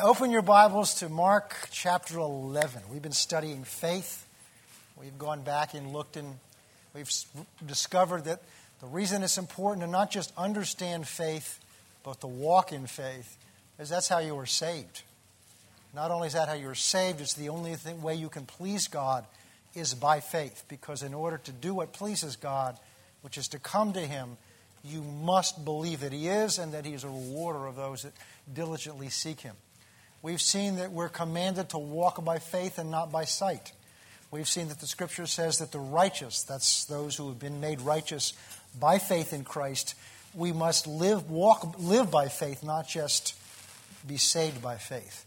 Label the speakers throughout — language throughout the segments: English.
Speaker 1: Open your Bibles to Mark chapter 11. We've been studying faith. We've gone back and looked and we've discovered that the reason it's important to not just understand faith, but to walk in faith, is that's how you are saved. Not only is that how you are saved, it's the only thing, way you can please God is by faith. Because in order to do what pleases God, which is to come to Him, you must believe that He is and that He is a rewarder of those that diligently seek Him. We've seen that we're commanded to walk by faith and not by sight. We've seen that the scripture says that the righteous, that's those who have been made righteous by faith in Christ, we must live, walk, live by faith, not just be saved by faith.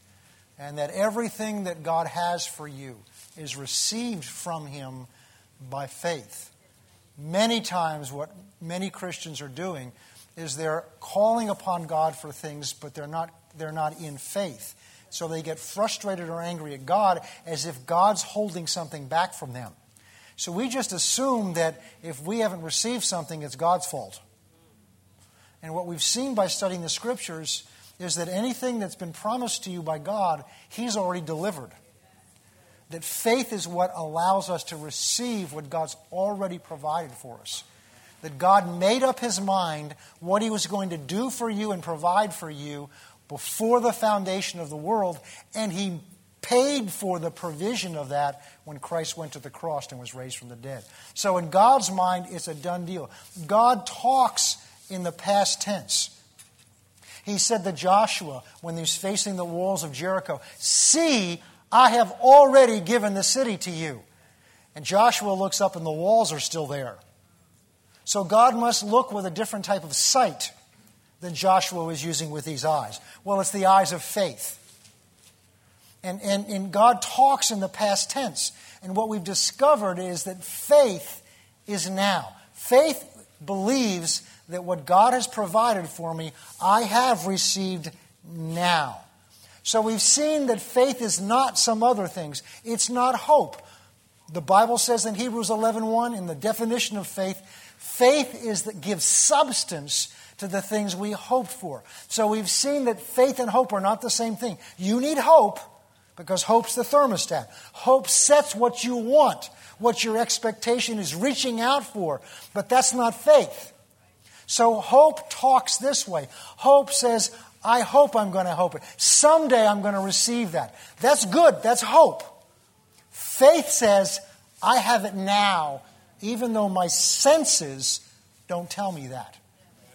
Speaker 1: And that everything that God has for you is received from Him by faith. Many times, what many Christians are doing is they're calling upon God for things, but they're not, they're not in faith. So they get frustrated or angry at God as if God's holding something back from them. So we just assume that if we haven't received something, it's God's fault. And what we've seen by studying the scriptures is that anything that's been promised to you by God, He's already delivered. That faith is what allows us to receive what God's already provided for us. That God made up His mind what He was going to do for you and provide for you before the foundation of the world, and he paid for the provision of that when Christ went to the cross and was raised from the dead. So, in God's mind, it's a done deal. God talks in the past tense. He said to Joshua when he was facing the walls of Jericho, See, I have already given the city to you. And Joshua looks up and the walls are still there. So God must look with a different type of sight than Joshua was using with these eyes? Well, it's the eyes of faith. And, and, and God talks in the past tense. And what we've discovered is that faith is now. Faith believes that what God has provided for me, I have received now. So we've seen that faith is not some other things. It's not hope. The Bible says in Hebrews 11:1 in the definition of faith, faith is that gives substance to the things we hoped for. So we've seen that faith and hope are not the same thing. You need hope because hope's the thermostat. Hope sets what you want, what your expectation is reaching out for, but that's not faith. So hope talks this way. Hope says, I hope I'm going to hope it. Someday I'm going to receive that. That's good. That's hope. Faith says, I have it now, even though my senses don't tell me that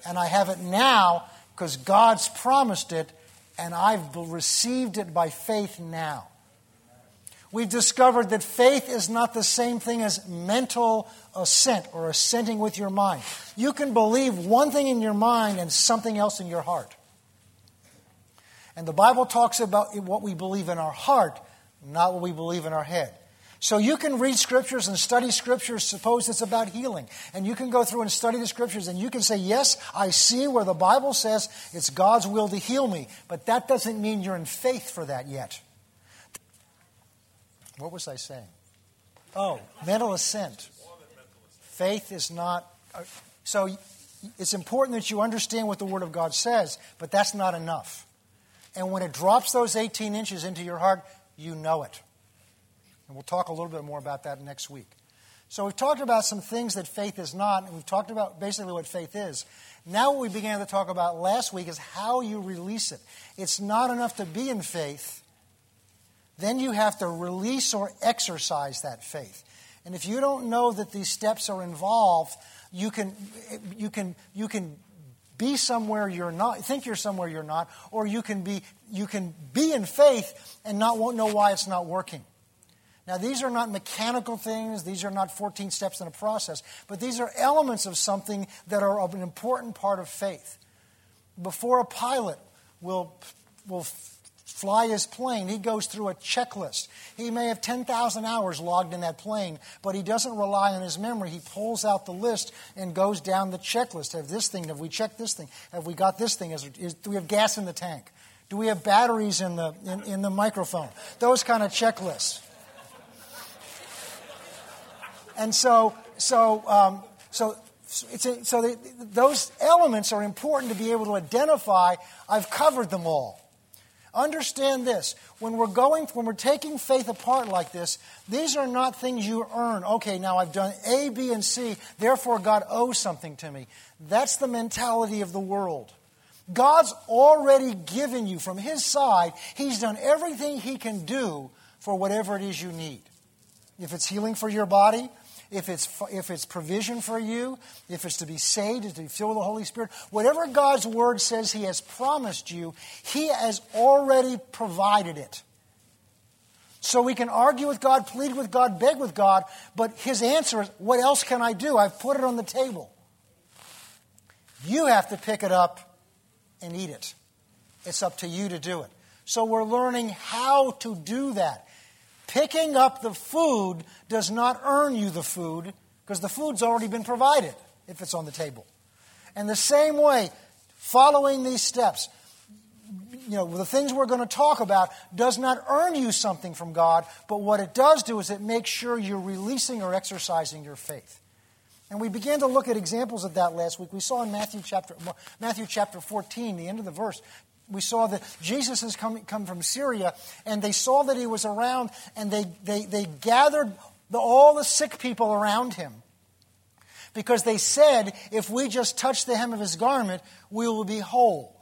Speaker 1: and I have it now because God's promised it, and I've received it by faith now. We've discovered that faith is not the same thing as mental assent or assenting with your mind. You can believe one thing in your mind and something else in your heart. And the Bible talks about what we believe in our heart, not what we believe in our head. So you can read scriptures and study scriptures, suppose it's about healing. And you can go through and study the scriptures and you can say, Yes, I see where the Bible says it's God's will to heal me. But that doesn't mean you're in faith for that yet. What was I saying? Oh, mental assent. Faith is not. Uh, so it's important that you understand what the Word of God says, but that's not enough. And when it drops those 18 inches into your heart, you know it. And we'll talk a little bit more about that next week. So we've talked about some things that faith is not, and we've talked about basically what faith is. Now what we began to talk about last week is how you release it. It's not enough to be in faith. Then you have to release or exercise that faith. And if you don't know that these steps are involved, you can, you can, you can be somewhere you're not, think you're somewhere you're not, or you can be, you can be in faith and not won't know why it's not working. Now, these are not mechanical things, these are not 14 steps in a process, but these are elements of something that are of an important part of faith. Before a pilot will, will fly his plane, he goes through a checklist. He may have 10,000 hours logged in that plane, but he doesn't rely on his memory. He pulls out the list and goes down the checklist. Have this thing? Have we checked this thing? Have we got this thing? Is, is, do we have gas in the tank? Do we have batteries in the, in, in the microphone? Those kind of checklists. And so, so, um, so, a, so they, those elements are important to be able to identify. I've covered them all. understand this. When we're going, when we're taking faith apart like this, these are not things you earn. Okay, now I've done A, B, and C, therefore God owes something to me. That's the mentality of the world. God's already given you from His side, He's done everything He can do for whatever it is you need. If it's healing for your body, if it's, if it's provision for you, if it's to be saved, to be filled with the Holy Spirit, whatever God's Word says He has promised you, He has already provided it. So we can argue with God, plead with God, beg with God, but His answer is, What else can I do? I've put it on the table. You have to pick it up and eat it. It's up to you to do it. So we're learning how to do that. Picking up the food does not earn you the food because the food's already been provided if it's on the table. And the same way, following these steps, you know, the things we're going to talk about does not earn you something from God, but what it does do is it makes sure you're releasing or exercising your faith. And we began to look at examples of that last week. We saw in Matthew chapter, Matthew chapter 14, the end of the verse, we saw that Jesus has come, come from Syria, and they saw that he was around, and they, they, they gathered the, all the sick people around him. Because they said, if we just touch the hem of his garment, we will be whole.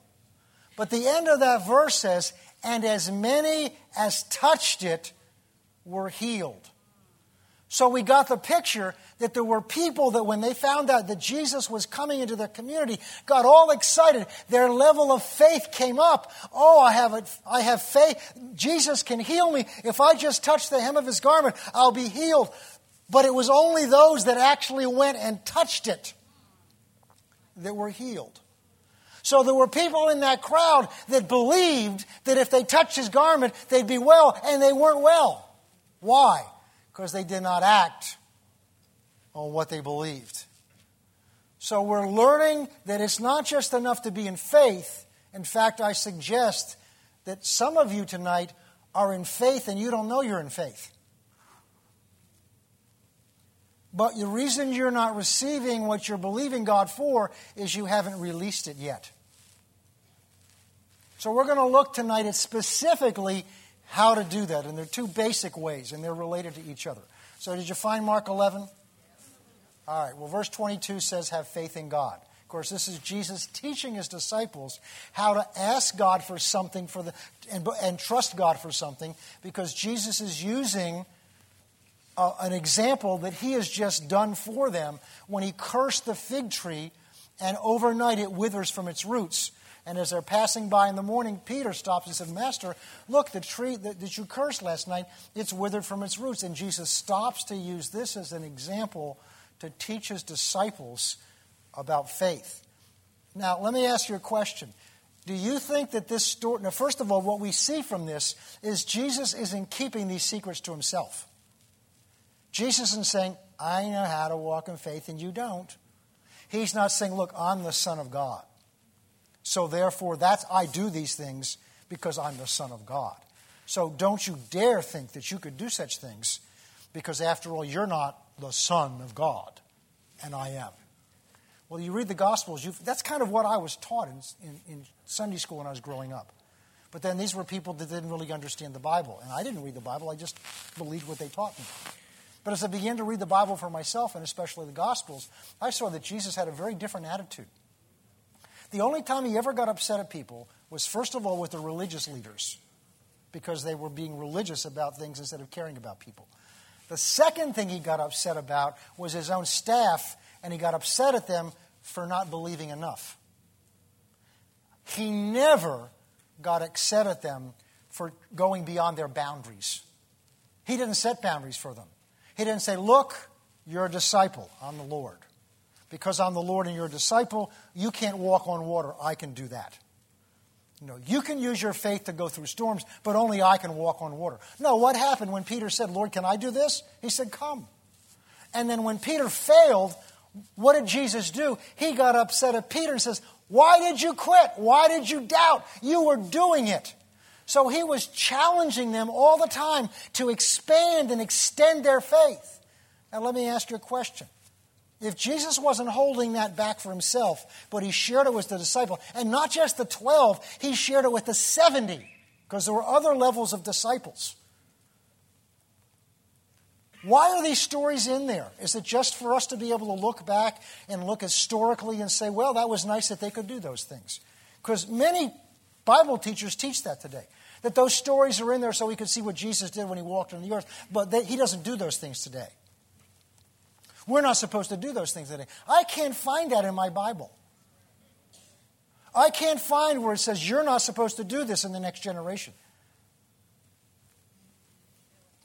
Speaker 1: But the end of that verse says, and as many as touched it were healed. So we got the picture that there were people that when they found out that Jesus was coming into their community got all excited. Their level of faith came up. Oh, I have, a, I have faith. Jesus can heal me. If I just touch the hem of his garment, I'll be healed. But it was only those that actually went and touched it that were healed. So there were people in that crowd that believed that if they touched his garment, they'd be well, and they weren't well. Why? Because they did not act on what they believed. So we're learning that it's not just enough to be in faith. In fact, I suggest that some of you tonight are in faith and you don't know you're in faith. But the reason you're not receiving what you're believing God for is you haven't released it yet. So we're going to look tonight at specifically how to do that. And there are two basic ways, and they're related to each other. So, did you find Mark 11? All right, well, verse 22 says, Have faith in God. Of course, this is Jesus teaching his disciples how to ask God for something for the, and, and trust God for something because Jesus is using uh, an example that he has just done for them when he cursed the fig tree and overnight it withers from its roots. And as they're passing by in the morning, Peter stops and says, Master, look, the tree that, that you cursed last night, it's withered from its roots. And Jesus stops to use this as an example to teach his disciples about faith. Now, let me ask you a question. Do you think that this story, now, first of all, what we see from this is Jesus isn't keeping these secrets to himself. Jesus isn't saying, I know how to walk in faith and you don't. He's not saying, Look, I'm the Son of God. So therefore, that's I do these things because I'm the Son of God. So don't you dare think that you could do such things because after all, you're not the Son of God, and I am. Well, you read the Gospels, that's kind of what I was taught in, in, in Sunday school when I was growing up. But then these were people that didn't really understand the Bible. And I didn't read the Bible, I just believed what they taught me. But as I began to read the Bible for myself, and especially the Gospels, I saw that Jesus had a very different attitude. The only time he ever got upset at people was, first of all, with the religious leaders, because they were being religious about things instead of caring about people. The second thing he got upset about was his own staff, and he got upset at them for not believing enough. He never got upset at them for going beyond their boundaries. He didn't set boundaries for them. He didn't say, Look, you're a disciple. I'm the Lord because I'm the Lord and you're a disciple, you can't walk on water. I can do that. Know, you can use your faith to go through storms, but only I can walk on water. No, what happened when Peter said, Lord, can I do this? He said, Come. And then when Peter failed, what did Jesus do? He got upset at Peter and says, Why did you quit? Why did you doubt? You were doing it. So he was challenging them all the time to expand and extend their faith. Now, let me ask you a question if Jesus wasn't holding that back for himself, but he shared it with the disciple, and not just the 12, he shared it with the 70, because there were other levels of disciples. Why are these stories in there? Is it just for us to be able to look back and look historically and say, well, that was nice that they could do those things? Because many Bible teachers teach that today. That those stories are in there so we could see what Jesus did when he walked on the earth. But they, he doesn't do those things today. We're not supposed to do those things today. I can't find that in my Bible. I can't find where it says you're not supposed to do this in the next generation.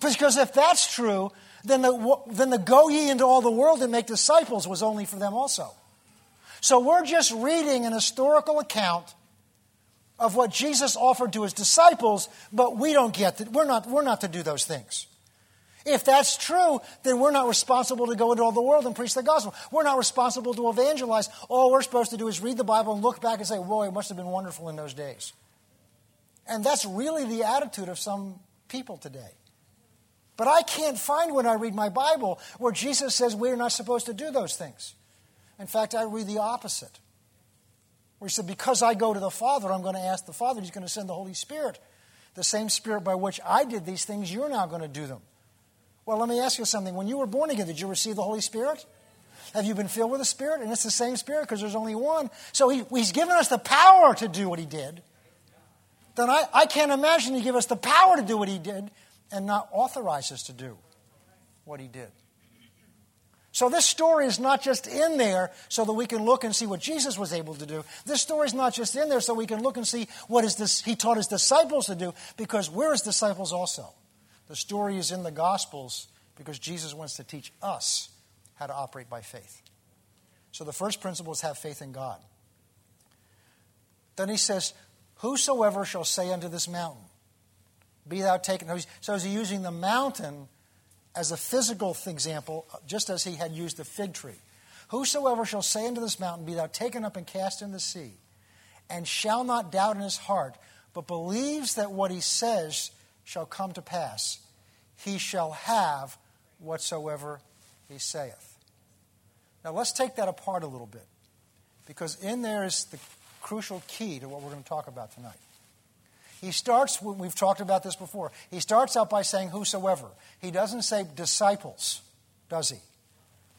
Speaker 1: Because if that's true, then the, then the go ye into all the world and make disciples was only for them also. So we're just reading an historical account of what Jesus offered to his disciples, but we don't get that. We're not, we're not to do those things. If that's true, then we're not responsible to go into all the world and preach the gospel. We're not responsible to evangelize. All we're supposed to do is read the Bible and look back and say, boy, it must have been wonderful in those days. And that's really the attitude of some people today. But I can't find when I read my Bible where Jesus says we're not supposed to do those things. In fact, I read the opposite. Where he said, Because I go to the Father, I'm going to ask the Father, He's going to send the Holy Spirit. The same Spirit by which I did these things, you're now going to do them. Well, let me ask you something. When you were born again, did you receive the Holy Spirit? Have you been filled with the Spirit? And it's the same Spirit because there's only one. So he, He's given us the power to do what He did. Then I, I can't imagine He give us the power to do what He did and not authorize us to do what he did. So, this story is not just in there so that we can look and see what Jesus was able to do. This story is not just in there so we can look and see what is this, he taught his disciples to do, because we're his disciples also. The story is in the Gospels because Jesus wants to teach us how to operate by faith. So, the first principle is have faith in God. Then he says, Whosoever shall say unto this mountain, be thou taken. So is he using the mountain as a physical example, just as he had used the fig tree? Whosoever shall say unto this mountain, Be thou taken up and cast in the sea, and shall not doubt in his heart, but believes that what he says shall come to pass, he shall have whatsoever he saith. Now let's take that apart a little bit, because in there is the crucial key to what we're going to talk about tonight. He starts, we've talked about this before, he starts out by saying whosoever. He doesn't say disciples, does he?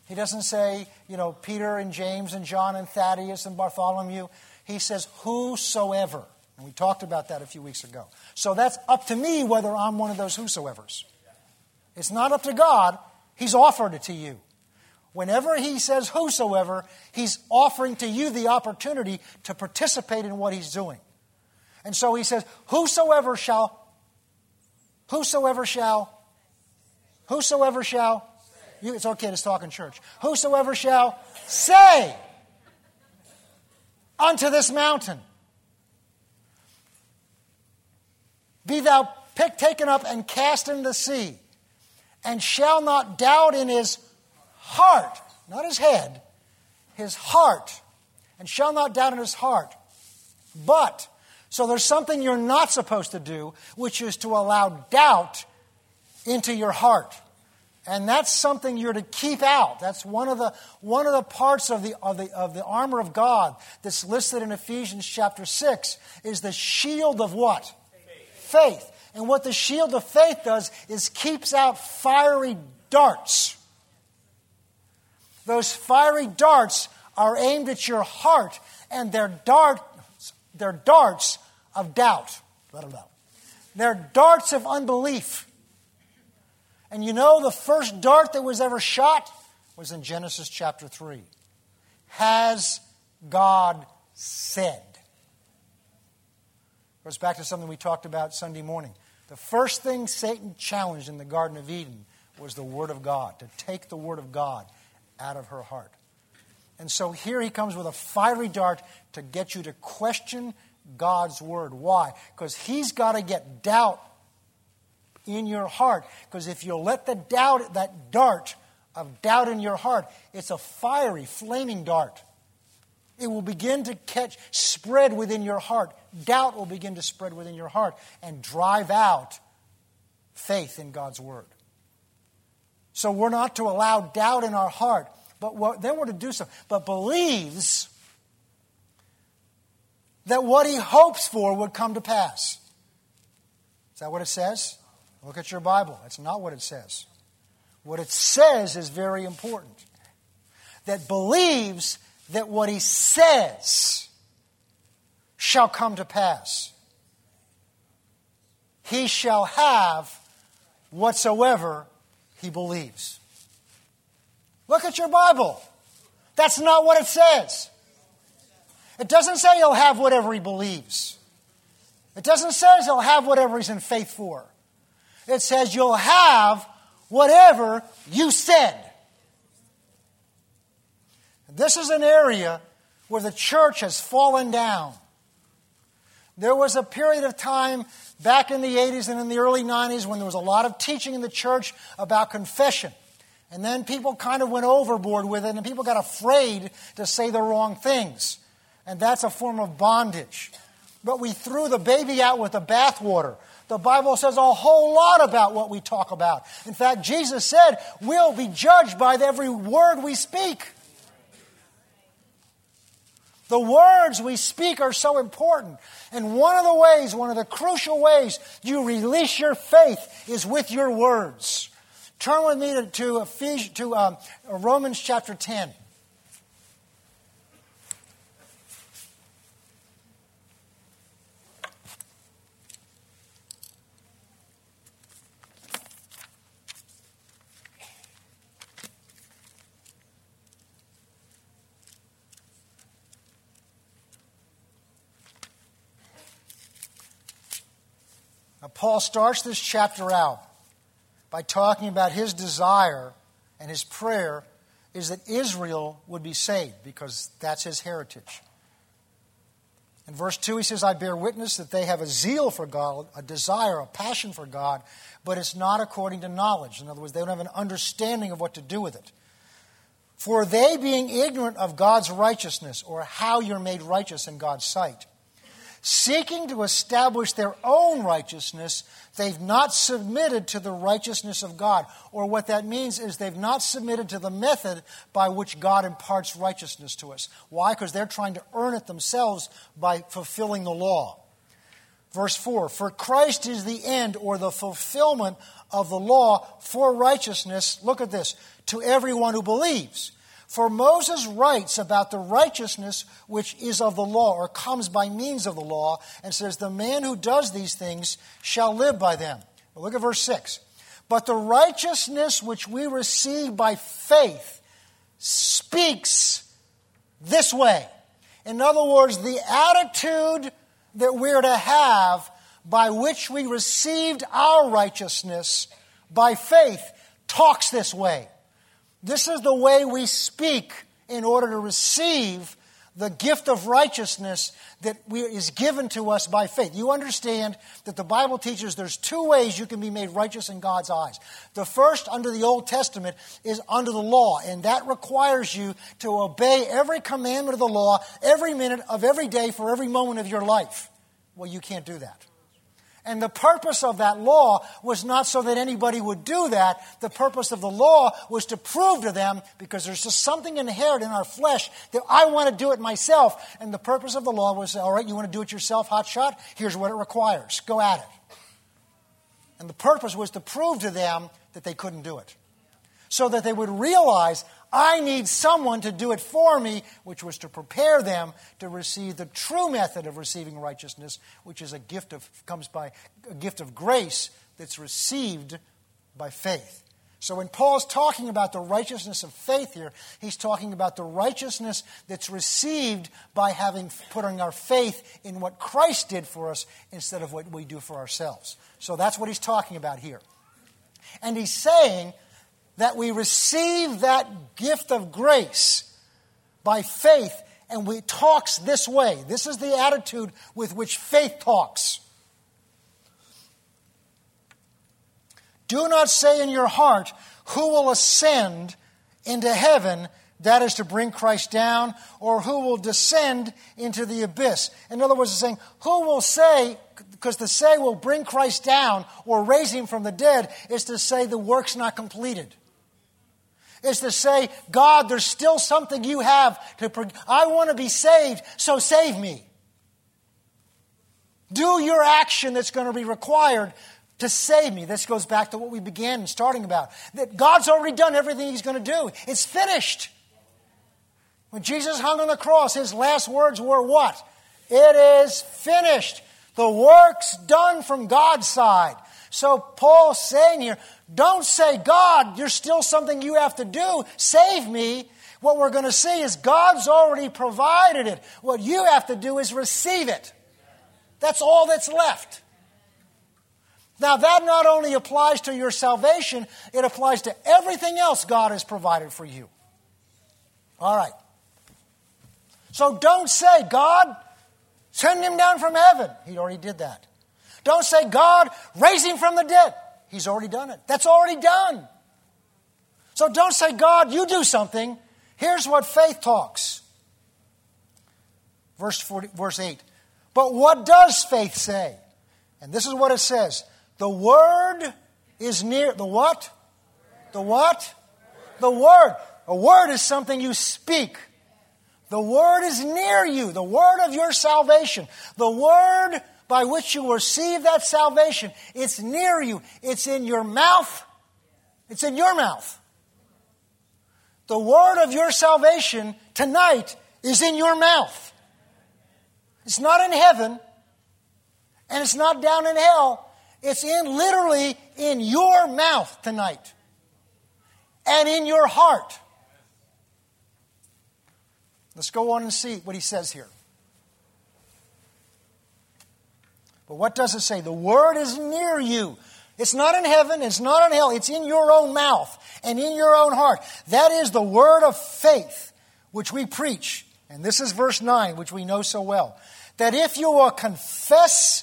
Speaker 1: He doesn't say, you know, Peter and James and John and Thaddeus and Bartholomew. He says whosoever. And we talked about that a few weeks ago. So that's up to me whether I'm one of those whosoevers. It's not up to God. He's offered it to you. Whenever he says whosoever, he's offering to you the opportunity to participate in what he's doing. And so he says, Whosoever shall, whosoever shall, whosoever shall, you, it's okay to talk in church. Whosoever shall say unto this mountain, Be thou taken up and cast into the sea, and shall not doubt in his heart, not his head, his heart, and shall not doubt in his heart, but so there's something you're not supposed to do, which is to allow doubt into your heart. And that's something you're to keep out. That's one of the, one of the parts of the, of, the, of the armor of God that's listed in Ephesians chapter 6 is the shield of what? Faith. And what the shield of faith does is keeps out fiery darts. Those fiery darts are aimed at your heart, and they're dart, they're darts of doubt. Let them know. They're darts of unbelief. And you know, the first dart that was ever shot was in Genesis chapter 3. Has God said? Goes back to something we talked about Sunday morning. The first thing Satan challenged in the Garden of Eden was the Word of God, to take the Word of God out of her heart. And so here he comes with a fiery dart to get you to question God's word. Why? Because he's got to get doubt in your heart. Because if you let the doubt, that dart of doubt in your heart, it's a fiery, flaming dart. It will begin to catch, spread within your heart. Doubt will begin to spread within your heart and drive out faith in God's word. So we're not to allow doubt in our heart, but what, then we're to do so. But believes that what he hopes for would come to pass. Is that what it says? Look at your Bible. That's not what it says. What it says is very important. That believes that what he says shall come to pass. He shall have whatsoever he believes. Look at your Bible. That's not what it says. It doesn't say he'll have whatever he believes. It doesn't say he'll have whatever he's in faith for. It says you'll have whatever you said. This is an area where the church has fallen down. There was a period of time back in the 80s and in the early 90s when there was a lot of teaching in the church about confession. And then people kind of went overboard with it, and people got afraid to say the wrong things. And that's a form of bondage. But we threw the baby out with the bathwater. The Bible says a whole lot about what we talk about. In fact, Jesus said, We'll be judged by every word we speak. The words we speak are so important. And one of the ways, one of the crucial ways you release your faith is with your words. Turn with me to, to, Ephesians, to um, Romans chapter 10. Now, Paul starts this chapter out by talking about his desire and his prayer is that Israel would be saved because that's his heritage. In verse 2, he says, I bear witness that they have a zeal for God, a desire, a passion for God, but it's not according to knowledge. In other words, they don't have an understanding of what to do with it. For they, being ignorant of God's righteousness, or how you're made righteous in God's sight, seeking to establish their own righteousness, they've not submitted to the righteousness of God. Or what that means is they've not submitted to the method by which God imparts righteousness to us. Why? Because they're trying to earn it themselves by fulfilling the law. Verse 4 For Christ is the end or the fulfillment of the law for righteousness. Look at this to everyone who believes. For Moses writes about the righteousness which is of the law, or comes by means of the law, and says, The man who does these things shall live by them. Well, look at verse 6. But the righteousness which we receive by faith speaks this way. In other words, the attitude that we're to have by which we received our righteousness by faith talks this way. This is the way we speak in order to receive the gift of righteousness that we, is given to us by faith. You understand that the Bible teaches there's two ways you can be made righteous in God's eyes. The first, under the Old Testament, is under the law, and that requires you to obey every commandment of the law every minute of every day for every moment of your life. Well, you can't do that. And the purpose of that law was not so that anybody would do that. The purpose of the law was to prove to them, because there's just something inherent in our flesh that I want to do it myself. And the purpose of the law was, all right, you want to do it yourself, hot shot? Here's what it requires. Go at it. And the purpose was to prove to them that they couldn't do it. So that they would realize I need someone to do it for me, which was to prepare them to receive the true method of receiving righteousness, which is a gift of comes by a gift of grace that's received by faith. So when Paul's talking about the righteousness of faith here, he's talking about the righteousness that's received by having putting our faith in what Christ did for us instead of what we do for ourselves. So that's what he's talking about here. And he's saying that we receive that gift of grace by faith and we talks this way. This is the attitude with which faith talks. Do not say in your heart, who will ascend into heaven, that is to bring Christ down, or who will descend into the abyss. In other words, it's saying, who will say, because to say will bring Christ down or raise him from the dead is to say the work's not completed is to say, God, there's still something you have to. Pro- I want to be saved, so save me. do your action that's going to be required to save me. This goes back to what we began starting about. That God's already done everything He's going to do. It's finished. When Jesus hung on the cross, His last words were what? It is finished. The work's done from God's side. So Paul's saying here, don't say, God, you're still something you have to do. Save me. What we're going to see is God's already provided it. What you have to do is receive it. That's all that's left. Now, that not only applies to your salvation, it applies to everything else God has provided for you. All right. So don't say, God, send him down from heaven. He already did that. Don't say, God, raise him from the dead. He's already done it. That's already done. So don't say, God, you do something. Here's what faith talks. Verse, 40, verse 8. But what does faith say? And this is what it says The word is near. The what? The what? The word. A word is something you speak. The word is near you, the word of your salvation. The word by which you receive that salvation, it's near you. It's in your mouth. It's in your mouth. The word of your salvation tonight is in your mouth. It's not in heaven, and it's not down in hell. It's in literally in your mouth tonight and in your heart. Let's go on and see what he says here. But what does it say? The word is near you. It's not in heaven, it's not in hell, it's in your own mouth and in your own heart. That is the word of faith which we preach. And this is verse 9, which we know so well. That if you will confess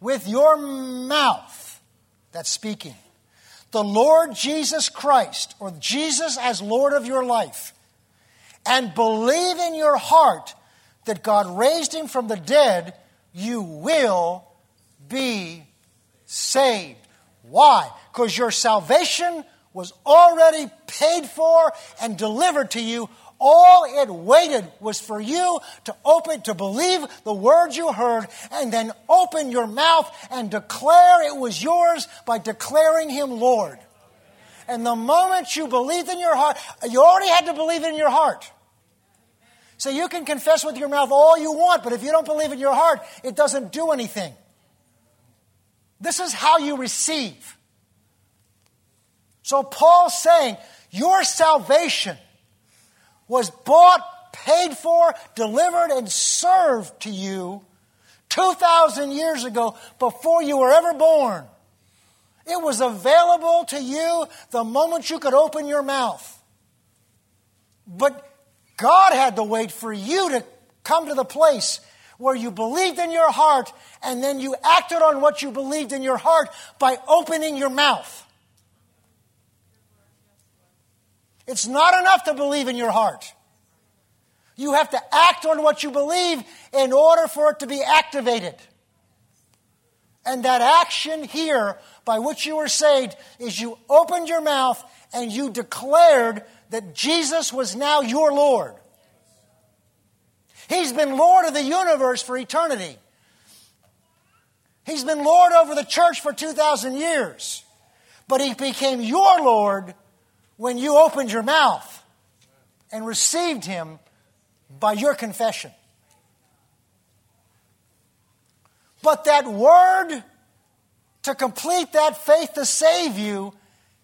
Speaker 1: with your mouth, that's speaking, the Lord Jesus Christ, or Jesus as Lord of your life, and believe in your heart that God raised him from the dead, you will be saved. Why? Because your salvation was already paid for and delivered to you. All it waited was for you to open, to believe the words you heard, and then open your mouth and declare it was yours by declaring Him Lord. And the moment you believed in your heart, you already had to believe in your heart. So you can confess with your mouth all you want, but if you don't believe in your heart, it doesn't do anything. This is how you receive. So Paul's saying, your salvation was bought, paid for, delivered, and served to you 2,000 years ago before you were ever born. It was available to you the moment you could open your mouth. But God had to wait for you to come to the place where you believed in your heart and then you acted on what you believed in your heart by opening your mouth. It's not enough to believe in your heart. You have to act on what you believe in order for it to be activated. And that action here by which you were saved is you opened your mouth and you declared that Jesus was now your Lord. He's been Lord of the universe for eternity. He's been Lord over the church for 2,000 years. But He became your Lord when you opened your mouth and received Him by your confession. But that word to complete that faith to save you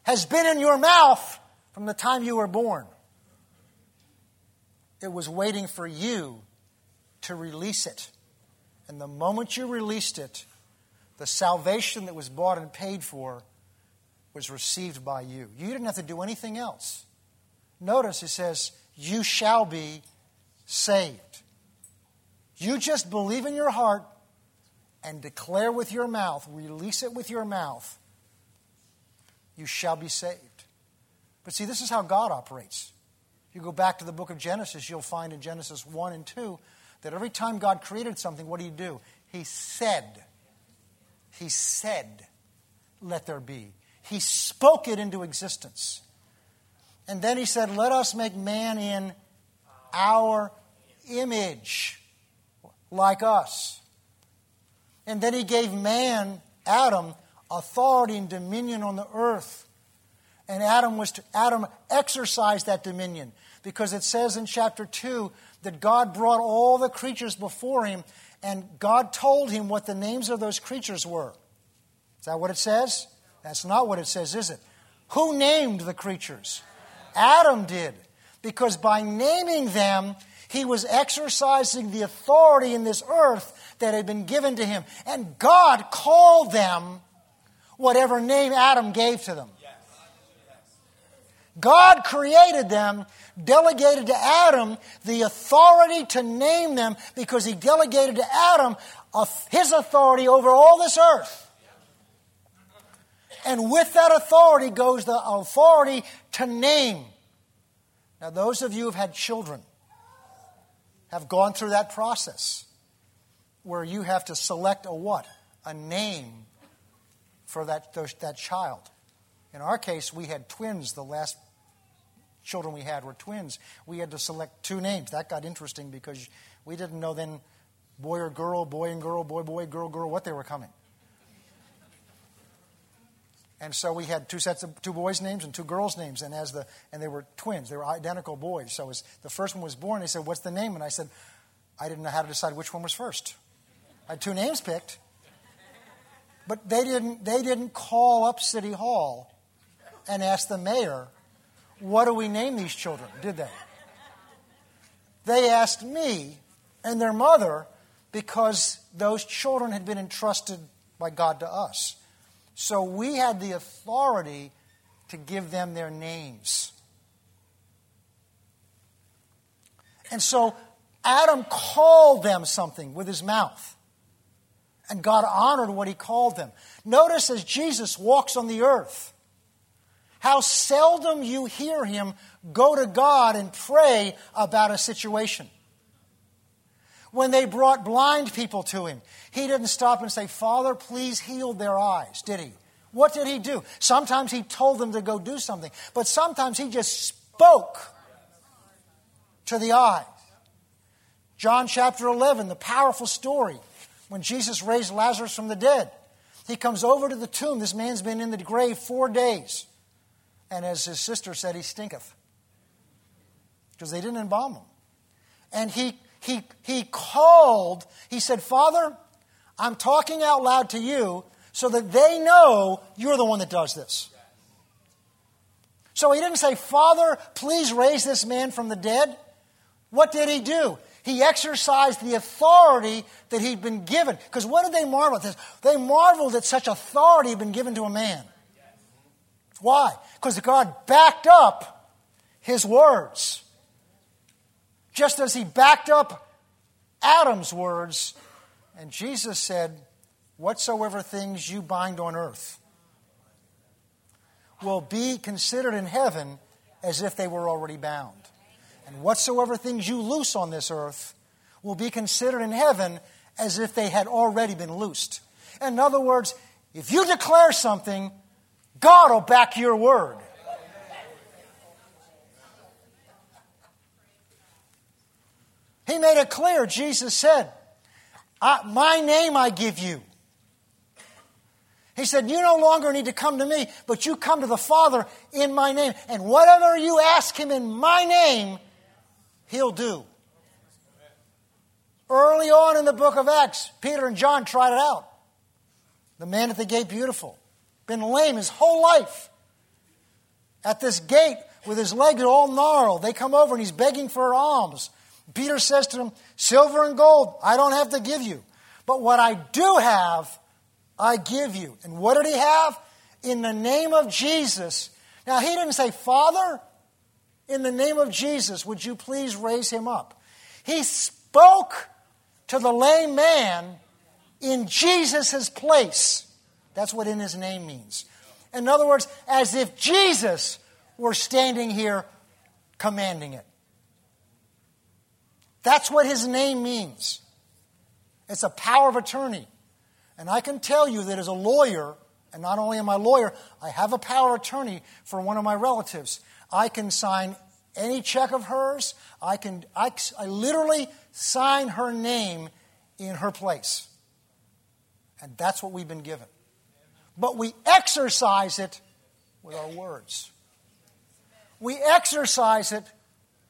Speaker 1: has been in your mouth from the time you were born. It was waiting for you to release it. And the moment you released it, the salvation that was bought and paid for was received by you. You didn't have to do anything else. Notice it says, You shall be saved. You just believe in your heart and declare with your mouth, release it with your mouth, you shall be saved. But see, this is how God operates. You go back to the book of Genesis, you'll find in Genesis 1 and 2 that every time God created something, what did He do? He said, He said, let there be. He spoke it into existence. And then He said, let us make man in our image, like us. And then he gave man, Adam, authority and dominion on the earth. And Adam was to, Adam exercised that dominion because it says in chapter 2 that God brought all the creatures before him and God told him what the names of those creatures were. Is that what it says? That's not what it says, is it? Who named the creatures? Adam did. Because by naming them, he was exercising the authority in this earth that had been given to him. And God called them whatever name Adam gave to them. God created them, delegated to Adam the authority to name them because he delegated to Adam his authority over all this earth. And with that authority goes the authority to name. Now, those of you who've had children have gone through that process where you have to select a what? A name for that, that child. In our case, we had twins. The last children we had were twins. We had to select two names. That got interesting because we didn't know then boy or girl, boy and girl, boy, boy, girl, girl, what they were coming. And so we had two sets of two boys' names and two girls' names, and as the and they were twins, they were identical boys. So as the first one was born, they said, "What's the name?" And I said, "I didn't know how to decide which one was first. I had two names picked, but they didn't they didn't call up City Hall and ask the mayor, "What do we name these children?" Did they? They asked me and their mother because those children had been entrusted by God to us. So we had the authority to give them their names. And so Adam called them something with his mouth. And God honored what he called them. Notice as Jesus walks on the earth, how seldom you hear him go to God and pray about a situation. When they brought blind people to him, he didn't stop and say, Father, please heal their eyes, did he? What did he do? Sometimes he told them to go do something, but sometimes he just spoke to the eyes. John chapter 11, the powerful story when Jesus raised Lazarus from the dead. He comes over to the tomb. This man's been in the grave four days. And as his sister said, he stinketh. Because they didn't embalm him. And he he, he called, he said, Father, I'm talking out loud to you so that they know you're the one that does this. So he didn't say, Father, please raise this man from the dead. What did he do? He exercised the authority that he'd been given. Because what did they marvel at this? They marveled that such authority had been given to a man. Why? Because God backed up his words. Just as he backed up Adam's words, and Jesus said, Whatsoever things you bind on earth will be considered in heaven as if they were already bound. And whatsoever things you loose on this earth will be considered in heaven as if they had already been loosed. In other words, if you declare something, God will back your word. He made it clear. Jesus said, My name I give you. He said, You no longer need to come to me, but you come to the Father in my name. And whatever you ask him in my name, he'll do. Early on in the book of Acts, Peter and John tried it out. The man at the gate, beautiful, been lame his whole life. At this gate, with his leg all gnarled, they come over and he's begging for alms. Peter says to him, Silver and gold I don't have to give you, but what I do have, I give you. And what did he have? In the name of Jesus. Now, he didn't say, Father, in the name of Jesus, would you please raise him up? He spoke to the lame man in Jesus' place. That's what in his name means. In other words, as if Jesus were standing here commanding it. That's what his name means. It's a power of attorney. And I can tell you that as a lawyer, and not only am I a lawyer, I have a power of attorney for one of my relatives. I can sign any check of hers. I can I, I literally sign her name in her place. And that's what we've been given. But we exercise it with our words. We exercise it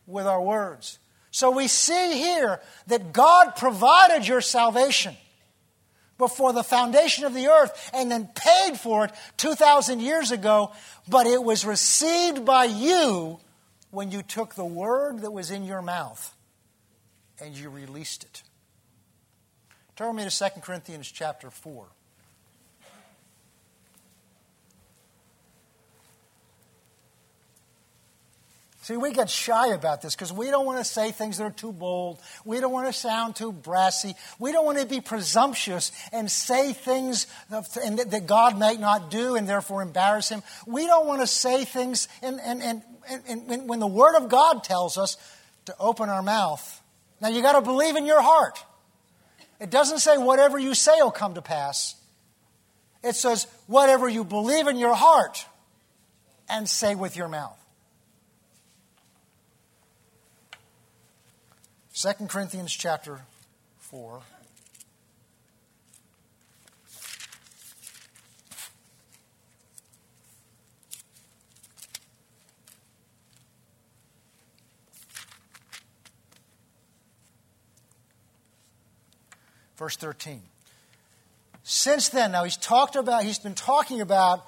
Speaker 1: with our words. So we see here that God provided your salvation before the foundation of the earth and then paid for it 2,000 years ago, but it was received by you when you took the word that was in your mouth and you released it. Turn me to 2 Corinthians chapter 4. See, we get shy about this because we don't want to say things that are too bold. We don't want to sound too brassy. We don't want to be presumptuous and say things that God may not do and therefore embarrass Him. We don't want to say things, and, and, and, and when the Word of God tells us to open our mouth, now you got to believe in your heart. It doesn't say whatever you say will come to pass. It says whatever you believe in your heart and say with your mouth. 2 Corinthians chapter 4. Verse 13. Since then, now he's talked about, he's been talking about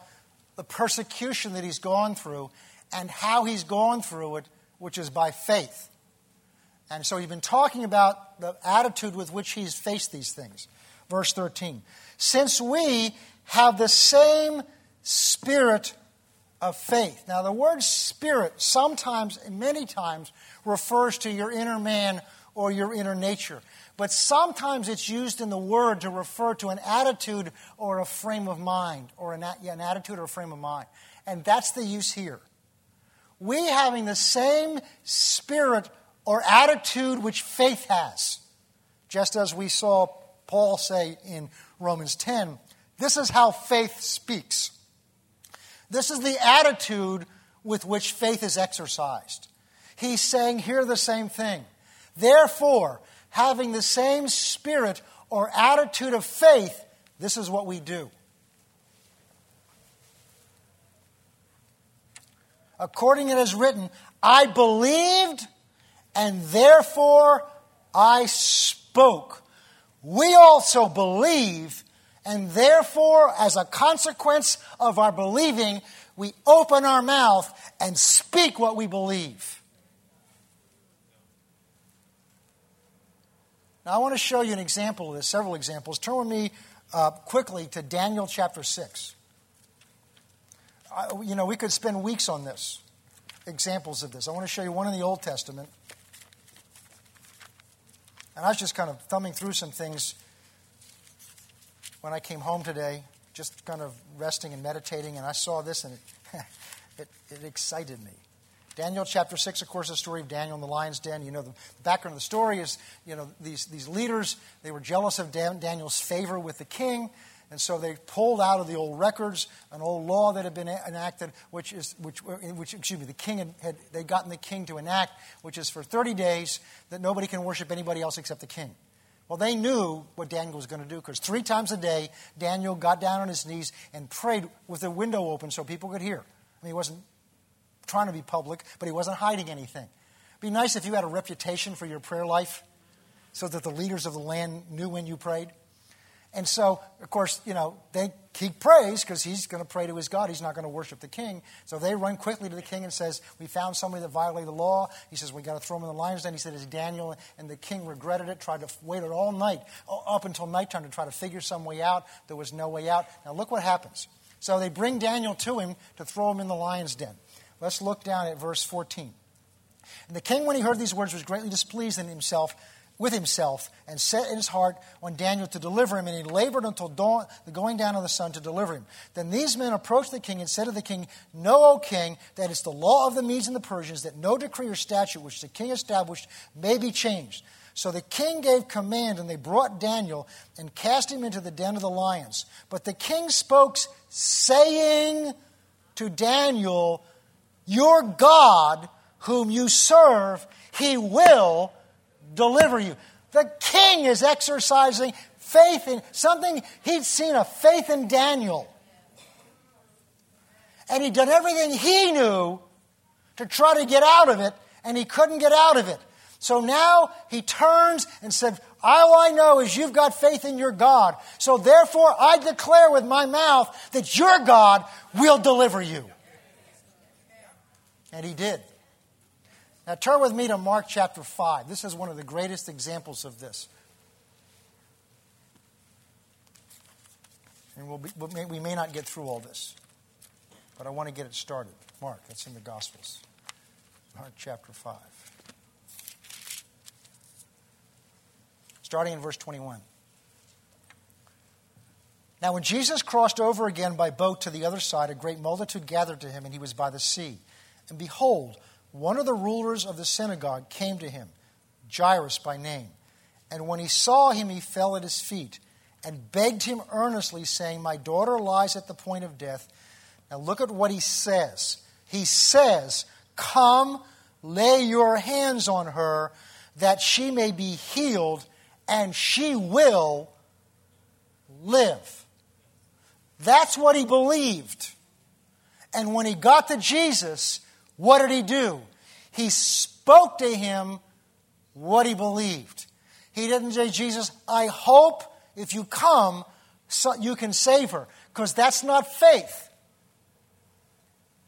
Speaker 1: the persecution that he's gone through and how he's gone through it, which is by faith. And so he's been talking about the attitude with which he's faced these things. Verse 13. Since we have the same spirit of faith. Now, the word spirit sometimes, many times, refers to your inner man or your inner nature. But sometimes it's used in the word to refer to an attitude or a frame of mind, or an, yeah, an attitude or a frame of mind. And that's the use here. We having the same spirit or attitude which faith has. Just as we saw Paul say in Romans 10, this is how faith speaks. This is the attitude with which faith is exercised. He's saying here the same thing. Therefore, having the same spirit or attitude of faith, this is what we do. According it is written, I believed and therefore I spoke. We also believe, and therefore, as a consequence of our believing, we open our mouth and speak what we believe. Now, I want to show you an example of this, several examples. Turn with me uh, quickly to Daniel chapter 6. I, you know, we could spend weeks on this, examples of this. I want to show you one in the Old Testament and I was just kind of thumbing through some things when I came home today, just kind of resting and meditating, and I saw this and it, it, it excited me. Daniel chapter 6, of course, the story of Daniel in the lion's den. You know, the background of the story is, you know, these, these leaders, they were jealous of Dan, Daniel's favor with the king. And so they pulled out of the old records an old law that had been enacted, which is, which, which excuse me, the king had, had they gotten the king to enact, which is for 30 days that nobody can worship anybody else except the king. Well, they knew what Daniel was going to do because three times a day, Daniel got down on his knees and prayed with the window open so people could hear. I mean, he wasn't trying to be public, but he wasn't hiding anything. It'd be nice if you had a reputation for your prayer life so that the leaders of the land knew when you prayed. And so, of course, you know, they, he prays because he's going to pray to his God. He's not going to worship the king. So they run quickly to the king and says, we found somebody that violated the law. He says, we got to throw him in the lion's den. He said, it's Daniel. And the king regretted it, tried to wait all night, up until nighttime to try to figure some way out. There was no way out. Now look what happens. So they bring Daniel to him to throw him in the lion's den. Let's look down at verse 14. And the king, when he heard these words, was greatly displeased in himself with himself and set in his heart on Daniel to deliver him, and he labored until dawn, the going down of the sun to deliver him. Then these men approached the king and said to the king, Know, O king, that it's the law of the Medes and the Persians that no decree or statute which the king established may be changed. So the king gave command, and they brought Daniel and cast him into the den of the lions. But the king spoke, saying to Daniel, Your God, whom you serve, he will deliver you. The king is exercising faith in something, he'd seen a faith in Daniel. And he'd done everything he knew to try to get out of it, and he couldn't get out of it. So now he turns and said, All I know is you've got faith in your God. So therefore, I declare with my mouth that your God will deliver you. And he did. Now turn with me to Mark chapter 5. This is one of the greatest examples of this. And we'll be, we may not get through all this, but I want to get it started. Mark, that's in the Gospels. Mark chapter 5. starting in verse 21. Now, when Jesus crossed over again by boat to the other side, a great multitude gathered to him, and he was by the sea. And behold, one of the rulers of the synagogue came to him, Jairus by name. And when he saw him, he fell at his feet and begged him earnestly, saying, My daughter lies at the point of death. Now, look at what he says. He says, Come, lay your hands on her, that she may be healed and she will live. That's what he believed. And when he got to Jesus, what did he do? He spoke to him what he believed. He didn't say, Jesus, I hope if you come, so you can save her. Because that's not faith.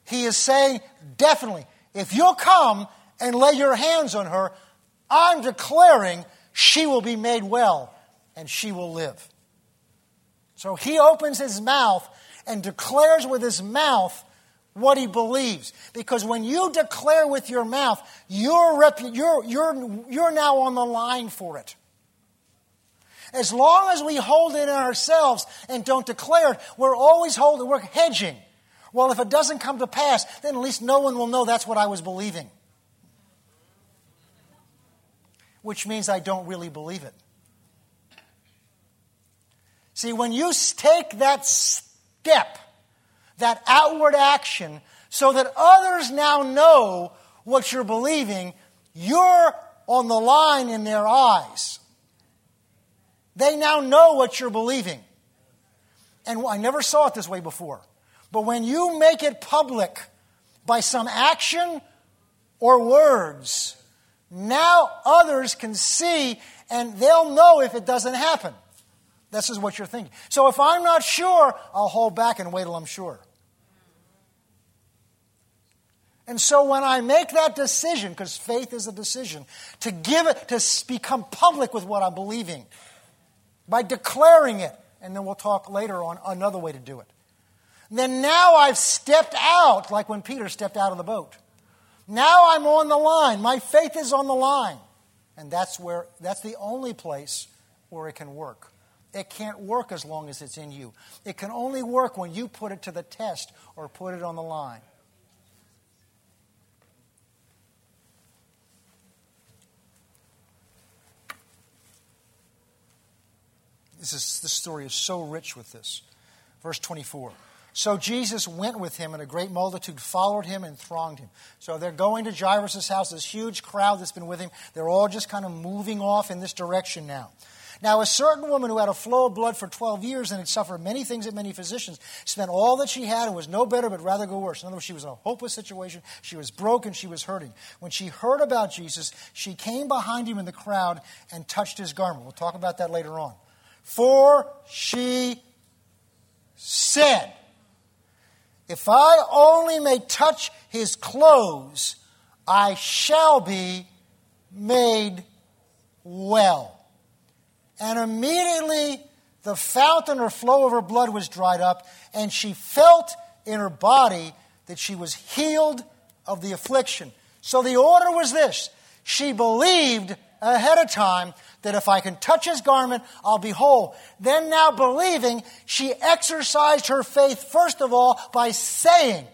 Speaker 1: He is saying, definitely, if you'll come and lay your hands on her, I'm declaring she will be made well and she will live. So he opens his mouth and declares with his mouth what he believes. Because when you declare with your mouth, you're, rep- you're, you're, you're now on the line for it. As long as we hold it in ourselves and don't declare it, we're always holding, we're hedging. Well, if it doesn't come to pass, then at least no one will know that's what I was believing which means I don't really believe it. See, when you take that step, that outward action, so that others now know what you're believing, you're on the line in their eyes. They now know what you're believing. And I never saw it this way before. But when you make it public by some action or words, now others can see and they'll know if it doesn't happen. This is what you're thinking. So if I'm not sure, I'll hold back and wait till I'm sure. And so when I make that decision, because faith is a decision, to give it, to become public with what I'm believing, by declaring it, and then we'll talk later on another way to do it. Then now I've stepped out, like when Peter stepped out of the boat. Now I'm on the line. My faith is on the line. And that's where that's the only place where it can work. It can't work as long as it's in you. It can only work when you put it to the test or put it on the line. This, is, this story is so rich with this. Verse 24. So Jesus went with him, and a great multitude followed him and thronged him. So they're going to Jairus' house, this huge crowd that's been with him. They're all just kind of moving off in this direction now. Now, a certain woman who had a flow of blood for 12 years and had suffered many things at many physicians spent all that she had and was no better but rather go worse. In other words, she was in a hopeless situation. She was broken. She was hurting. When she heard about Jesus, she came behind him in the crowd and touched his garment. We'll talk about that later on. For she said, if I only may touch his clothes, I shall be made well. And immediately the fountain or flow of her blood was dried up, and she felt in her body that she was healed of the affliction. So the order was this she believed ahead of time that if I can touch his garment, I'll be whole. Then, now believing, she exercised her faith, first of all, by saying,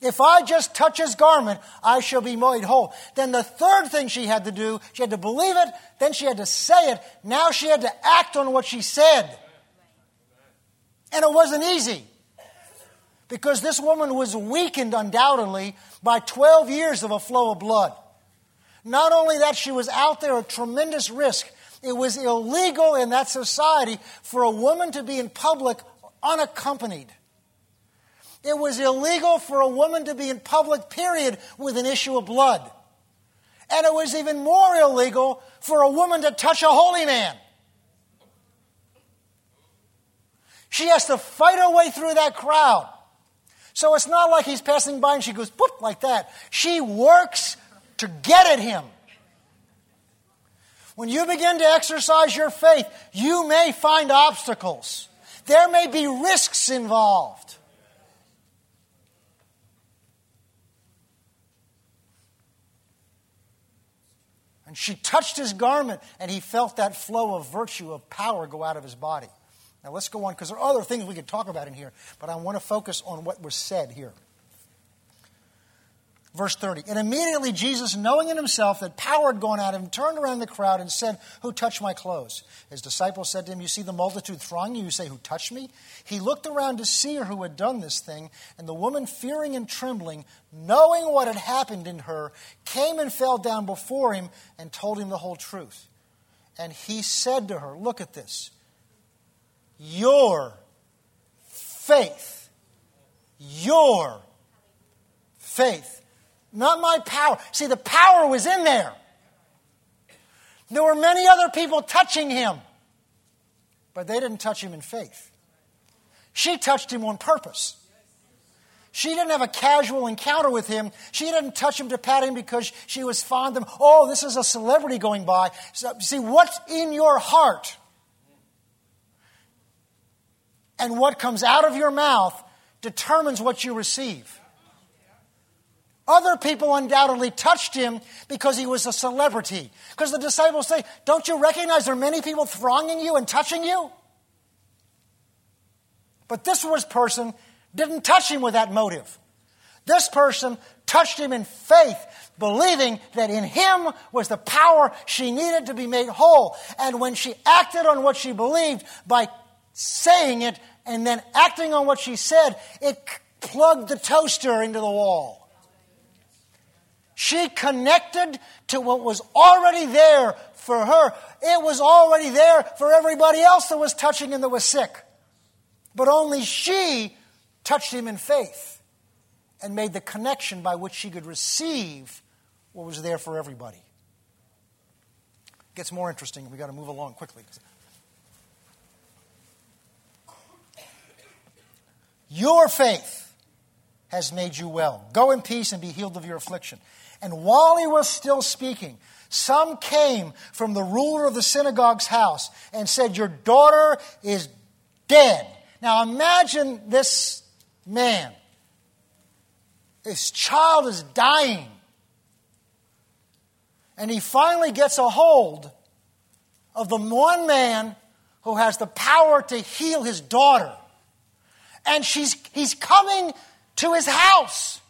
Speaker 1: if I just touch his garment, I shall be made whole. Then the third thing she had to do, she had to believe it, then she had to say it, now she had to act on what she said. And it wasn't easy. Because this woman was weakened undoubtedly by 12 years of a flow of blood. Not only that, she was out there at tremendous risk. It was illegal in that society for a woman to be in public unaccompanied. It was illegal for a woman to be in public, period, with an issue of blood. And it was even more illegal for a woman to touch a holy man. She has to fight her way through that crowd. So it's not like he's passing by and she goes, boop, like that. She works to get at him. When you begin to exercise your faith, you may find obstacles. There may be risks involved. And she touched his garment, and he felt that flow of virtue, of power go out of his body. Now let's go on, because there are other things we could talk about in here, but I want to focus on what was said here. Verse 30. And immediately Jesus, knowing in himself that power had gone out of him, turned around the crowd and said, Who touched my clothes? His disciples said to him, You see the multitude thronging you, you say, Who touched me? He looked around to see her who had done this thing, and the woman, fearing and trembling, knowing what had happened in her, came and fell down before him and told him the whole truth. And he said to her, Look at this. Your faith, your faith not my power. See, the power was in there. There were many other people touching him, but they didn't touch him in faith. She touched him on purpose. She didn't have a casual encounter with him. She didn't touch him to pat him because she was fond of him. Oh, this is a celebrity going by. So, see, what's in your heart and what comes out of your mouth determines what you receive. Other people undoubtedly touched him because he was a celebrity. Because the disciples say, Don't you recognize there are many people thronging you and touching you? But this was person didn't touch him with that motive. This person touched him in faith, believing that in him was the power she needed to be made whole. And when she acted on what she believed by saying it and then acting on what she said, it plugged the toaster into the wall. She connected to what was already there for her. It was already there for everybody else that was touching and that was sick. But only she touched him in faith and made the connection by which she could receive what was there for everybody. It gets more interesting. We've got to move along quickly. Your faith has made you well. Go in peace and be healed of your affliction. And while he was still speaking, some came from the ruler of the synagogue's house and said, Your daughter is dead. Now imagine this man. His child is dying. And he finally gets a hold of the one man who has the power to heal his daughter. And she's, he's coming to his house.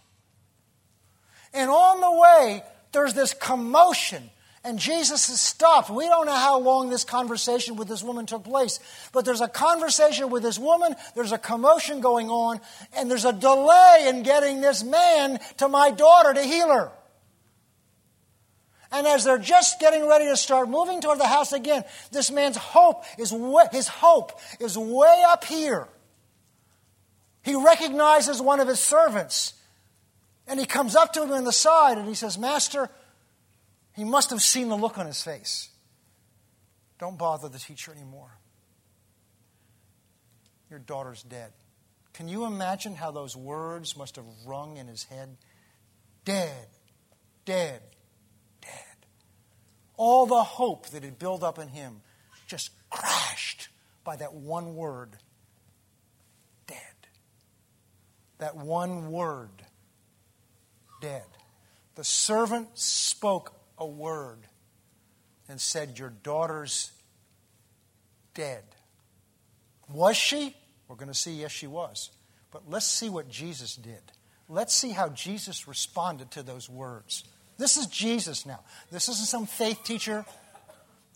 Speaker 1: And on the way, there's this commotion. And Jesus is stopped. We don't know how long this conversation with this woman took place, but there's a conversation with this woman, there's a commotion going on, and there's a delay in getting this man to my daughter to heal her. And as they're just getting ready to start moving toward the house again, this man's hope is way, his hope is way up here. He recognizes one of his servants and he comes up to him on the side and he says, Master, he must have seen the look on his face. Don't bother the teacher anymore. Your daughter's dead. Can you imagine how those words must have rung in his head? Dead, dead, dead. All the hope that had built up in him just crashed by that one word dead. That one word dead. The servant spoke a word and said, Your daughter's dead. Was she? We're going to see, yes, she was. But let's see what Jesus did. Let's see how Jesus responded to those words. This is Jesus now. This isn't some faith teacher.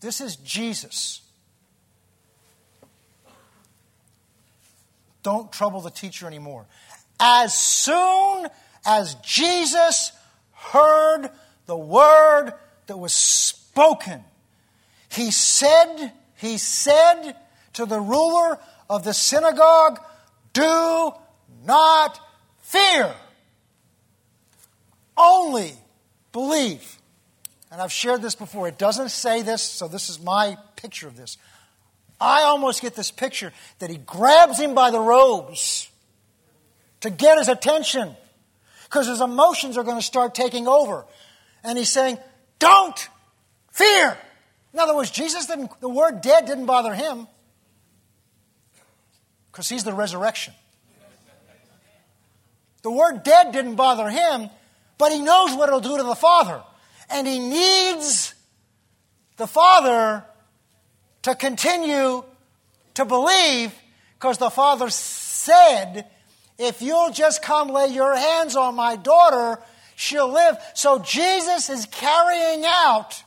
Speaker 1: This is Jesus. Don't trouble the teacher anymore. As soon as Jesus heard the word that was spoken, He said, he said to the ruler of the synagogue, Do not fear. Only believe. And I've shared this before. It doesn't say this, so this is my picture of this. I almost get this picture that he grabs him by the robes to get his attention because his emotions are going to start taking over. And he's saying, Don't fear. In other words, Jesus didn't, the word dead didn't bother him because he's the resurrection. The word dead didn't bother him, but he knows what it'll do to the Father. And he needs the Father to continue to believe because the Father said, If you'll just come lay your hands on my daughter, she'll live. So Jesus is carrying out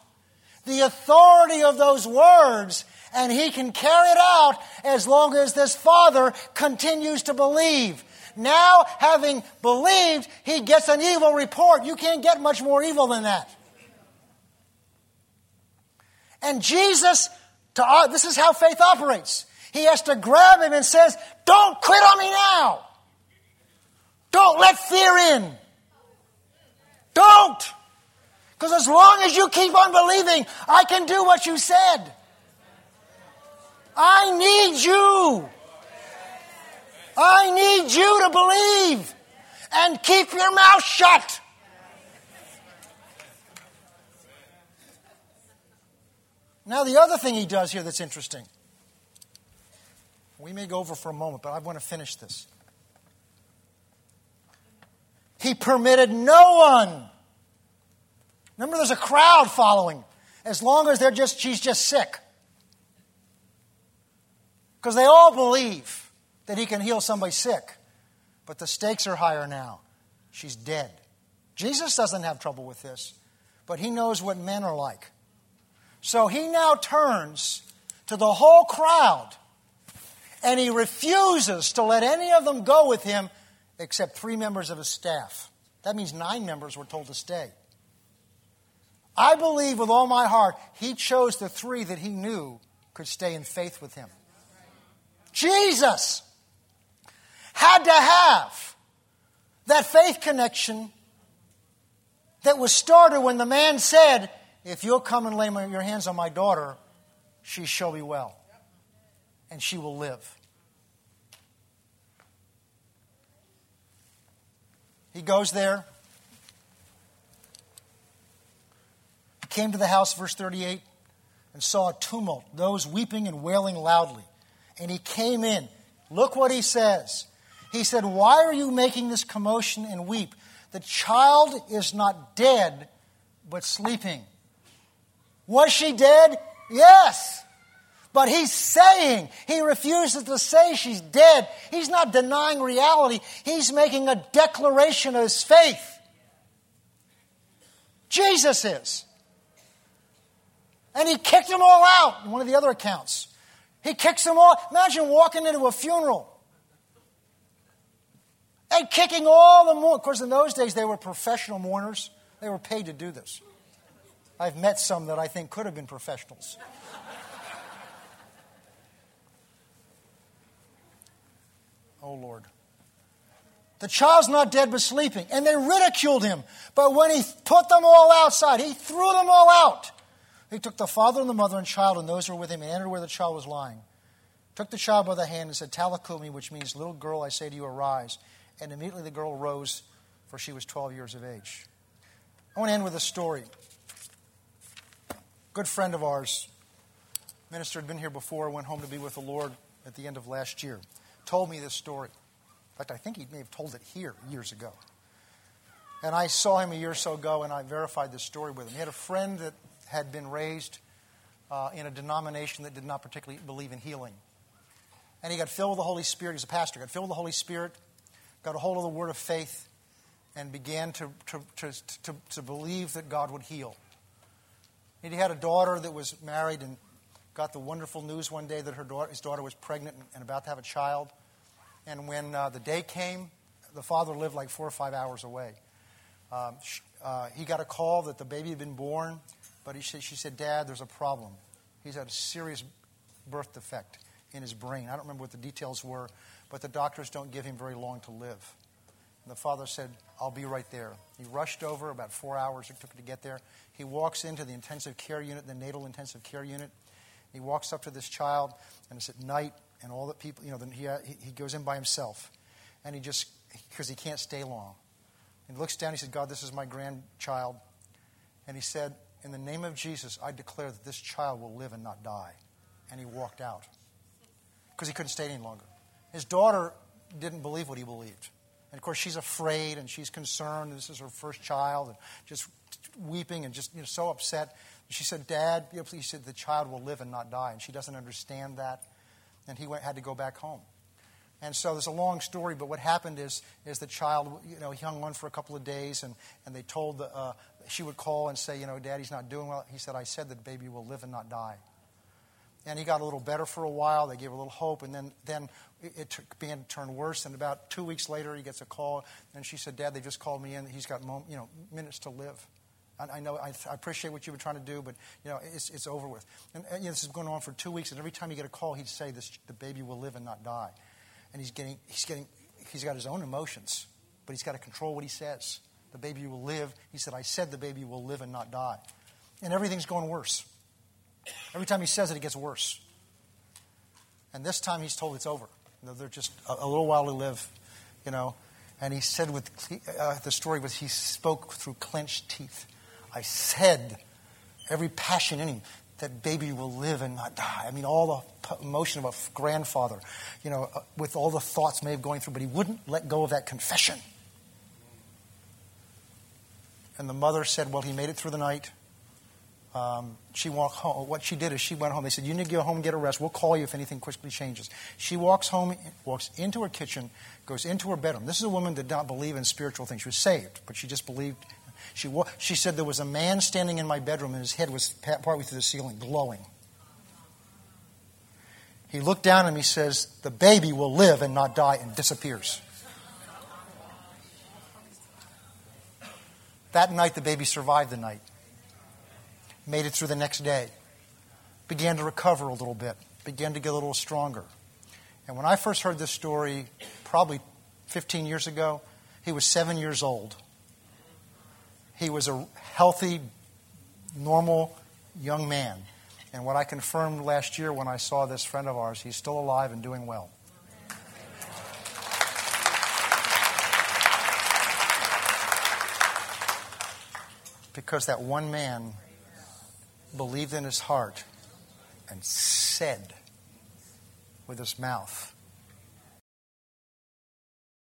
Speaker 1: the authority of those words, and he can carry it out as long as this Father continues to believe. Now, having believed, he gets an evil report. You can't get much more evil than that. And Jesus, to, uh, this is how faith operates. He has to grab him and says, Don't quit on me now. Don't let fear in. Don't. Because as long as you keep on believing, I can do what you said. I need you. I need you to believe and keep your mouth shut. Now, the other thing he does here that's interesting. We may go over for a moment, but I want to finish this. He permitted no one. Remember, there's a crowd following, as long as they're just, she's just sick. Because they all believe that he can heal somebody sick. But the stakes are higher now. She's dead. Jesus doesn't have trouble with this, but he knows what men are like. So he now turns to the whole crowd and he refuses to let any of them go with him except three members of his staff. That means nine members were told to stay. I believe with all my heart he chose the three that he knew could stay in faith with him. Jesus had to have that faith connection that was started when the man said, If you'll come and lay your hands on my daughter, she shall be well, and she will live. He goes there. He came to the house, verse 38, and saw a tumult, those weeping and wailing loudly. And he came in. Look what he says. He said, Why are you making this commotion and weep? The child is not dead, but sleeping. Was she dead? Yes. But he's saying, he refuses to say she's dead. He's not denying reality, he's making a declaration of his faith. Jesus is. And he kicked them all out in one of the other accounts. He kicks them all. Imagine walking into a funeral and kicking all the mourners. Of course, in those days, they were professional mourners. They were paid to do this. I've met some that I think could have been professionals. Oh, Lord. The child's not dead but sleeping. And they ridiculed him. But when he put them all outside, he threw them all out. He took the father and the mother and child and those who were with him and entered where the child was lying. Took the child by the hand and said, Talitha cumi, which means, Little girl, I say to you, arise. And immediately the girl rose, for she was 12 years of age. I want to end with a story. Good friend of ours, minister, had been here before, went home to be with the Lord at the end of last year. Told me this story. In fact, I think he may have told it here years ago. And I saw him a year or so ago, and I verified this story with him. He had a friend that had been raised uh, in a denomination that did not particularly believe in healing. And he got filled with the Holy Spirit. He's a pastor. Got filled with the Holy Spirit got a hold of the word of faith and began to, to, to, to, to believe that God would heal. And he had a daughter that was married and got the wonderful news one day that her daughter, his daughter was pregnant and about to have a child. And when uh, the day came, the father lived like four or five hours away. Um, uh, he got a call that the baby had been born, but he, she said, Dad, there's a problem. He's had a serious birth defect in his brain. I don't remember what the details were, but the doctors don't give him very long to live. And the father said, I'll be right there. He rushed over, about four hours it took to get there. He walks into the intensive care unit, the natal intensive care unit. He walks up to this child, and it's at night, and all the people, you know, then he, uh, he goes in by himself. And he just, because he can't stay long. And he looks down, he said, God, this is my grandchild. And he said, In the name of Jesus, I declare that this child will live and not die. And he walked out because he couldn't stay any longer. His daughter didn't believe what he believed. And of course, she's afraid and she's concerned. This is her first child, and just weeping and just you know, so upset. She said, Dad, you know, please, said, the child will live and not die. And she doesn't understand that. And he went, had to go back home. And so there's a long story, but what happened is, is the child, you know, he hung on for a couple of days, and, and they told, the, uh, she would call and say, you know, Daddy's not doing well. He said, I said that baby will live and not die. And he got a little better for a while. They gave a little hope, and then, then it took, began to turn worse. And about two weeks later, he gets a call, and she said, Dad, they just called me in. He's got you know, minutes to live. I, I know I, I, appreciate what you were trying to do, but you know, it's, it's over with. And, and you know, this is going on for two weeks, and every time you get a call, he'd say, this, the baby will live and not die and he's getting, he's getting, he's got his own emotions, but he's got to control what he says. The baby will live. He said, I said the baby will live and not die. And everything's going worse. Every time he says it, it gets worse. And this time he's told it's over. You know, they're just a, a, little while to live, you know. And he said with uh, the story was he spoke through clenched teeth. I said every passion in him that baby will live and not die. I mean, all the emotion of a grandfather, you know, uh, with all the thoughts may have going through, but he wouldn't let go of that confession. And the mother said, Well, he made it through the night. Um, she walked home. What she did is she went home. They said, You need to go home and get a rest. We'll call you if anything quickly changes. She walks home, walks into her kitchen, goes into her bedroom. This is a woman that did not believe in spiritual things. She was saved, but she just believed she, she said there was a man standing in my bedroom and his head was partway through the ceiling, glowing. He looked down and he says, The baby will live and not die, and disappears. That night, the baby survived the night, made it through the next day, began to recover a little bit, began to get a little stronger. And when I first heard this story, probably 15 years ago, he was seven years old. He was a healthy, normal young man. And what I confirmed last year when I saw this friend of ours, he's still alive and doing well. Because that one man believed in his heart and said with his mouth